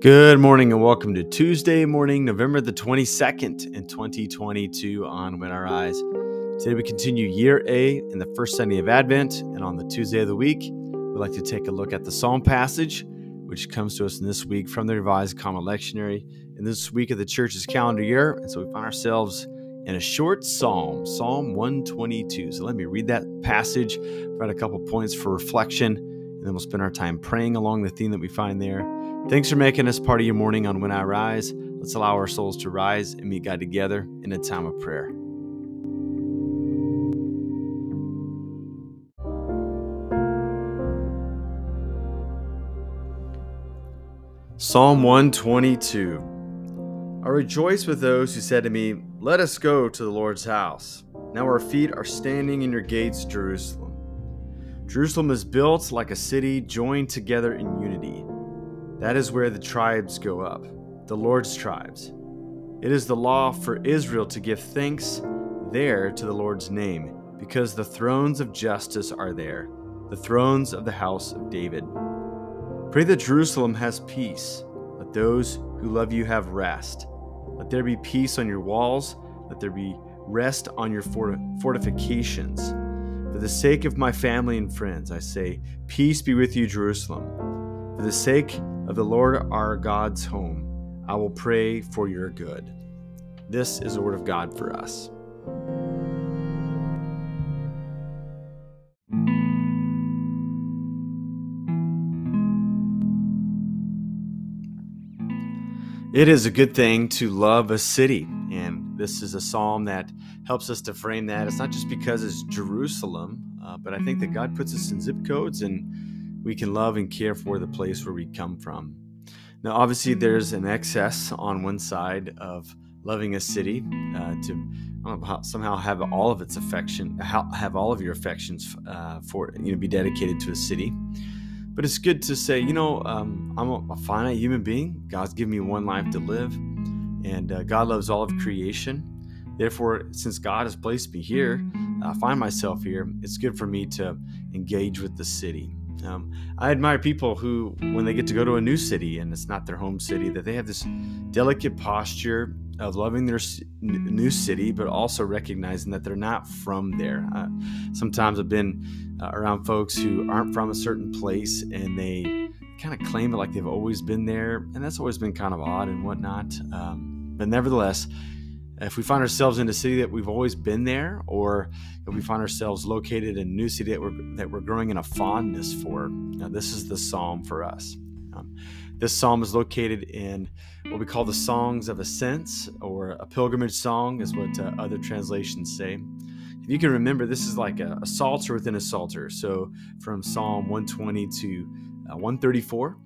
Good morning and welcome to Tuesday morning, November the 22nd in 2022 on When I Rise. Today we continue year A in the first Sunday of Advent, and on the Tuesday of the week, we'd like to take a look at the Psalm passage, which comes to us in this week from the Revised Common Lectionary in this week of the church's calendar year. And so we find ourselves in a short psalm, Psalm 122. So let me read that passage, provide a couple points for reflection, and then we'll spend our time praying along the theme that we find there Thanks for making us part of your morning on When I Rise. Let's allow our souls to rise and meet God together in a time of prayer. Psalm 122 I rejoice with those who said to me, Let us go to the Lord's house. Now our feet are standing in your gates, Jerusalem. Jerusalem is built like a city joined together in unity. That is where the tribes go up, the Lord's tribes. It is the law for Israel to give thanks there to the Lord's name, because the thrones of justice are there, the thrones of the house of David. Pray that Jerusalem has peace. Let those who love you have rest. Let there be peace on your walls. Let there be rest on your fortifications. For the sake of my family and friends, I say, Peace be with you, Jerusalem. For the sake of the Lord our God's home, I will pray for your good. This is the word of God for us. It is a good thing to love a city. And this is a psalm that helps us to frame that. It's not just because it's Jerusalem, uh, but I think that God puts us in zip codes and we can love and care for the place where we come from. Now, obviously, there's an excess on one side of loving a city uh, to how, somehow have all of its affection, have all of your affections uh, for you know be dedicated to a city. But it's good to say, you know, um, I'm a, a, finite human being. God's given me one life to live, and uh, God loves all of creation. Therefore, since God has placed me here, I find myself here. It's good for me to engage with the city. Um, I admire people who, when they get to go to a new city and it's not their home city, that they have this delicate posture of loving their new city, but also recognizing that they're not from there. Uh, sometimes I've been uh, around folks who aren't from a certain place and they kind of claim it like they've always been there, and that's always been kind of odd and whatnot. Um, but nevertheless, if we find ourselves in a city that we've always been there, or if we find ourselves located in a new city that we're, that we're growing in a fondness for, now this is the psalm for us. Um, this psalm is located in what we call the Songs of Ascents, or a pilgrimage song, is what uh, other translations say. If you can remember, this is like a, a, psalter within a psalter. So from Psalm 120 to uh, 134.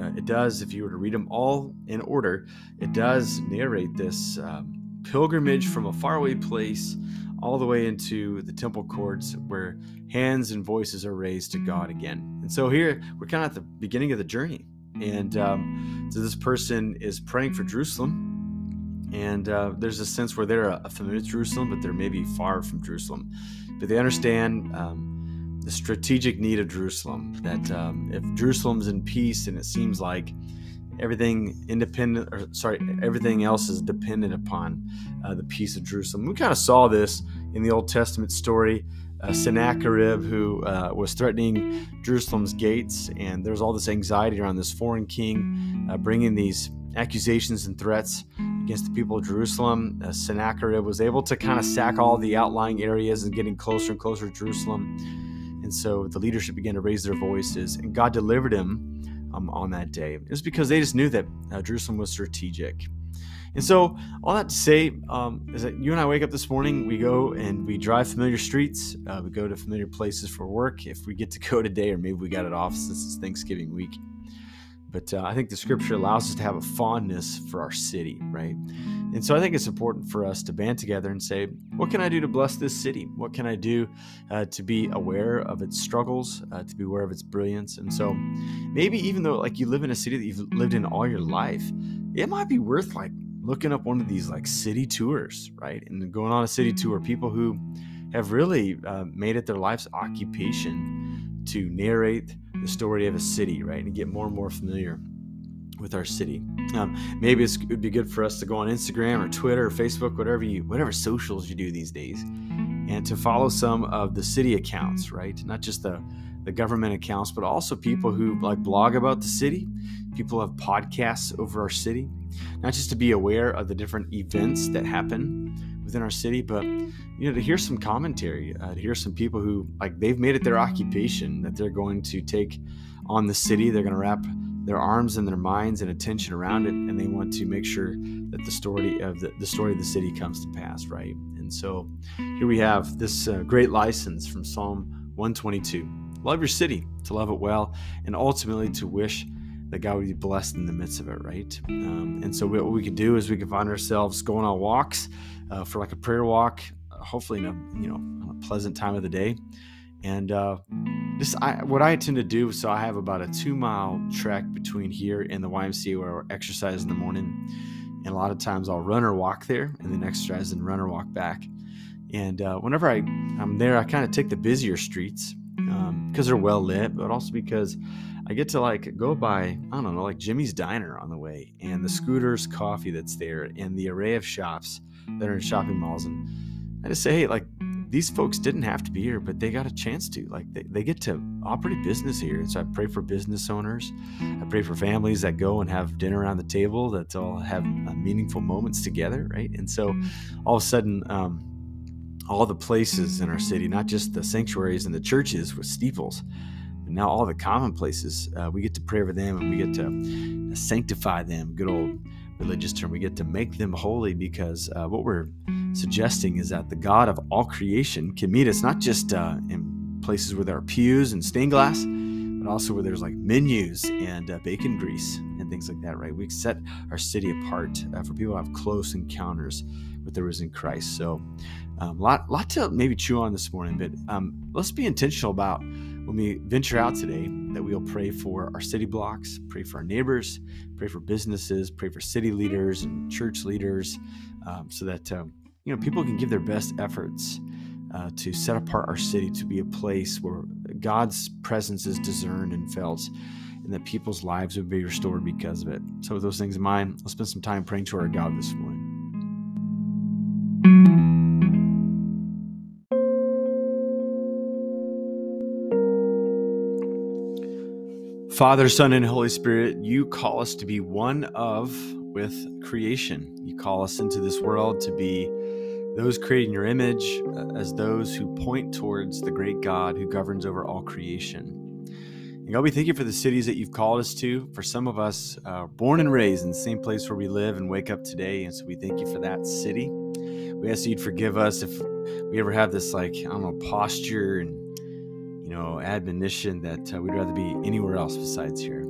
Uh, it does, if you were to read them all in order, it does narrate this um, pilgrimage from a faraway place all the way into the temple courts where hands and voices are raised to God again. And so here we're kind of at the beginning of the journey. And um, so this person is praying for Jerusalem. And uh, there's a sense where they're a familiar with Jerusalem, but they're maybe far from Jerusalem. But they understand um, the strategic need of Jerusalem. That um, if Jerusalem's in peace and it seems like everything independent or sorry everything else is dependent upon uh, the peace of jerusalem. We kind of saw this in the old testament story uh, sennacherib who uh, was threatening jerusalem's gates and there's all this anxiety around this foreign king uh, bringing these accusations and threats against the people of jerusalem. Uh, sennacherib was able to kind of sack all the outlying areas and getting closer and closer to jerusalem. And so the leadership began to raise their voices and god delivered him um, on that day. It was because they just knew that uh, Jerusalem was strategic. And so, all that to say is that you and I wake up this morning, we go and we drive familiar streets, uh, we go to familiar places for work. If we get to go today, or maybe we got it off since it's Thanksgiving week. But uh, I think the scripture allows us to have a fondness for our city, right? And so I think it's important for us to band together and say, what can I do to bless this city? What can I do uh, to be aware of its struggles, uh, to be aware of its brilliance? And so maybe even though like you live in a city that you've lived in all your life, it might be worth like looking up one of these like city tours, right? And going on a city tour, people who have really uh, made it their life's occupation to narrate the story of a city, right? And get more and more familiar with our city. Um, maybe it would be good for us to go on Instagram or Twitter or Facebook, whatever you, whatever socials you do these days, and to follow some of the city accounts, right? Not just the the government accounts, but also people who like blog about the city. People have podcasts over our city, not just to be aware of the different events that happen within our city, but you know to hear some commentary, uh, to hear some people who like they've made it their occupation that they're going to take on the city. They're going to wrap their arms and their minds and attention around it, and they want to make sure that the story of the, the story of the city comes to pass, right? And so here we have this uh, great license from Psalm 122. Love your city, to love it well, and ultimately to wish that God would be blessed in the midst of it, right? Um, and so what we could do is we could find ourselves going on walks uh, for like a prayer walk, uh, hopefully in a you know a pleasant time of the day, and uh, this I, what I tend to do. So I have about a two mile trek between here and the YMCA where I exercise in the morning, and a lot of times I'll run or walk there, and then exercise and run or walk back. And uh, whenever I, I'm there, I kind of take the busier streets because um, they're well lit, but also because I get to like go by, I don't know, like Jimmy's Diner on the way and the Scooters Coffee that's there and the array of shops that are in shopping malls. And I just say, hey, like these folks didn't have to be here, but they got a chance to. Like they, they get to operate business here. And so I pray for business owners. I pray for families that go and have dinner around the table that all have uh, meaningful moments together, right? And so all of a sudden, um, all the places in our city, not just the sanctuaries and the churches with steeples, but now all the common places, uh, we get to pray for them and we get to sanctify them. Good old religious term. We get to make them holy because uh, what we're suggesting is that the God of all creation can meet us not just uh, in places where there are pews and stained glass, but also where there's like menus and uh, bacon grease and things like that, right? We set our city apart uh, for people to have close encounters with the risen Christ. So, um, lot, lot to maybe chew on this morning, but um, let's be intentional about when we venture out today that we'll pray for our city blocks, pray for our neighbors, pray for businesses, pray for city leaders and church leaders, um, so that um, you know people can give their best efforts uh, to set apart our city to be a place where God's presence is discerned and felt, and that people's lives would be restored because of it. So, with those things in mind, let's spend some time praying to our God this morning. Father, Son, and Holy Spirit, you call us to be one of with creation. You call us into this world to be those created in your image uh, as those who point towards the great God who governs over all creation. And God, we thank you for the cities that you've called us to. For some of us, uh, born and raised in the same place where we live and wake up today. And so we thank you for that city. We ask you'd forgive us if we ever have this, like, I don't know, posture and you know, admonition that uh, we'd rather be anywhere else besides here.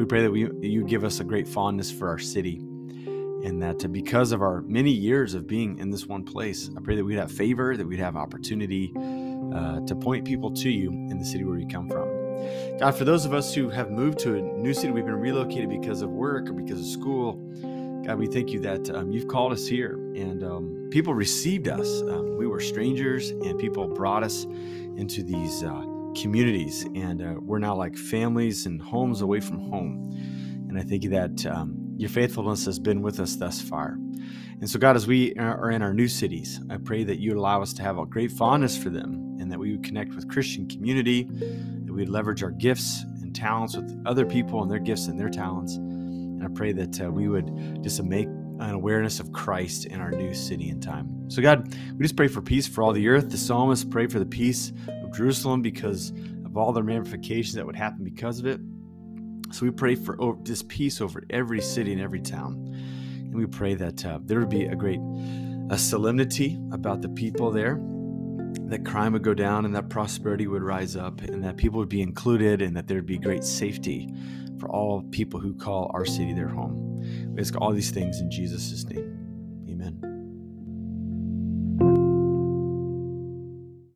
We pray that we, you give us a great fondness for our city and that because of our many years of being in this one place, I pray that we'd have favor, that we'd have opportunity uh, to point people to you in the city where we come from. God, for those of us who have moved to a new city, we've been relocated because of work or because of school. God, we thank you that um, you've called us here and um, people received us. Um, we were strangers and people brought us into these uh, communities, and uh, we're now like families and homes away from home. And I think that um, your faithfulness has been with us thus far. And so, God, as we are in our new cities, I pray that you allow us to have a great fondness for them and that we would connect with Christian community, that we'd leverage our gifts and talents with other people and their gifts and their talents. And I pray that uh, we would just make an awareness of Christ in our new city and time. So, God, we just pray for peace for all the earth. The psalmist prayed for the peace Jerusalem because of all the ramifications that would happen because of it. So, we pray for this peace over every city and every town. And we pray that uh, there would be a great a solemnity about the people there, that crime would go down and that prosperity would rise up, and that people would be included, and that there would be great safety for all people who call our city their home. We ask all these things in Jesus' name.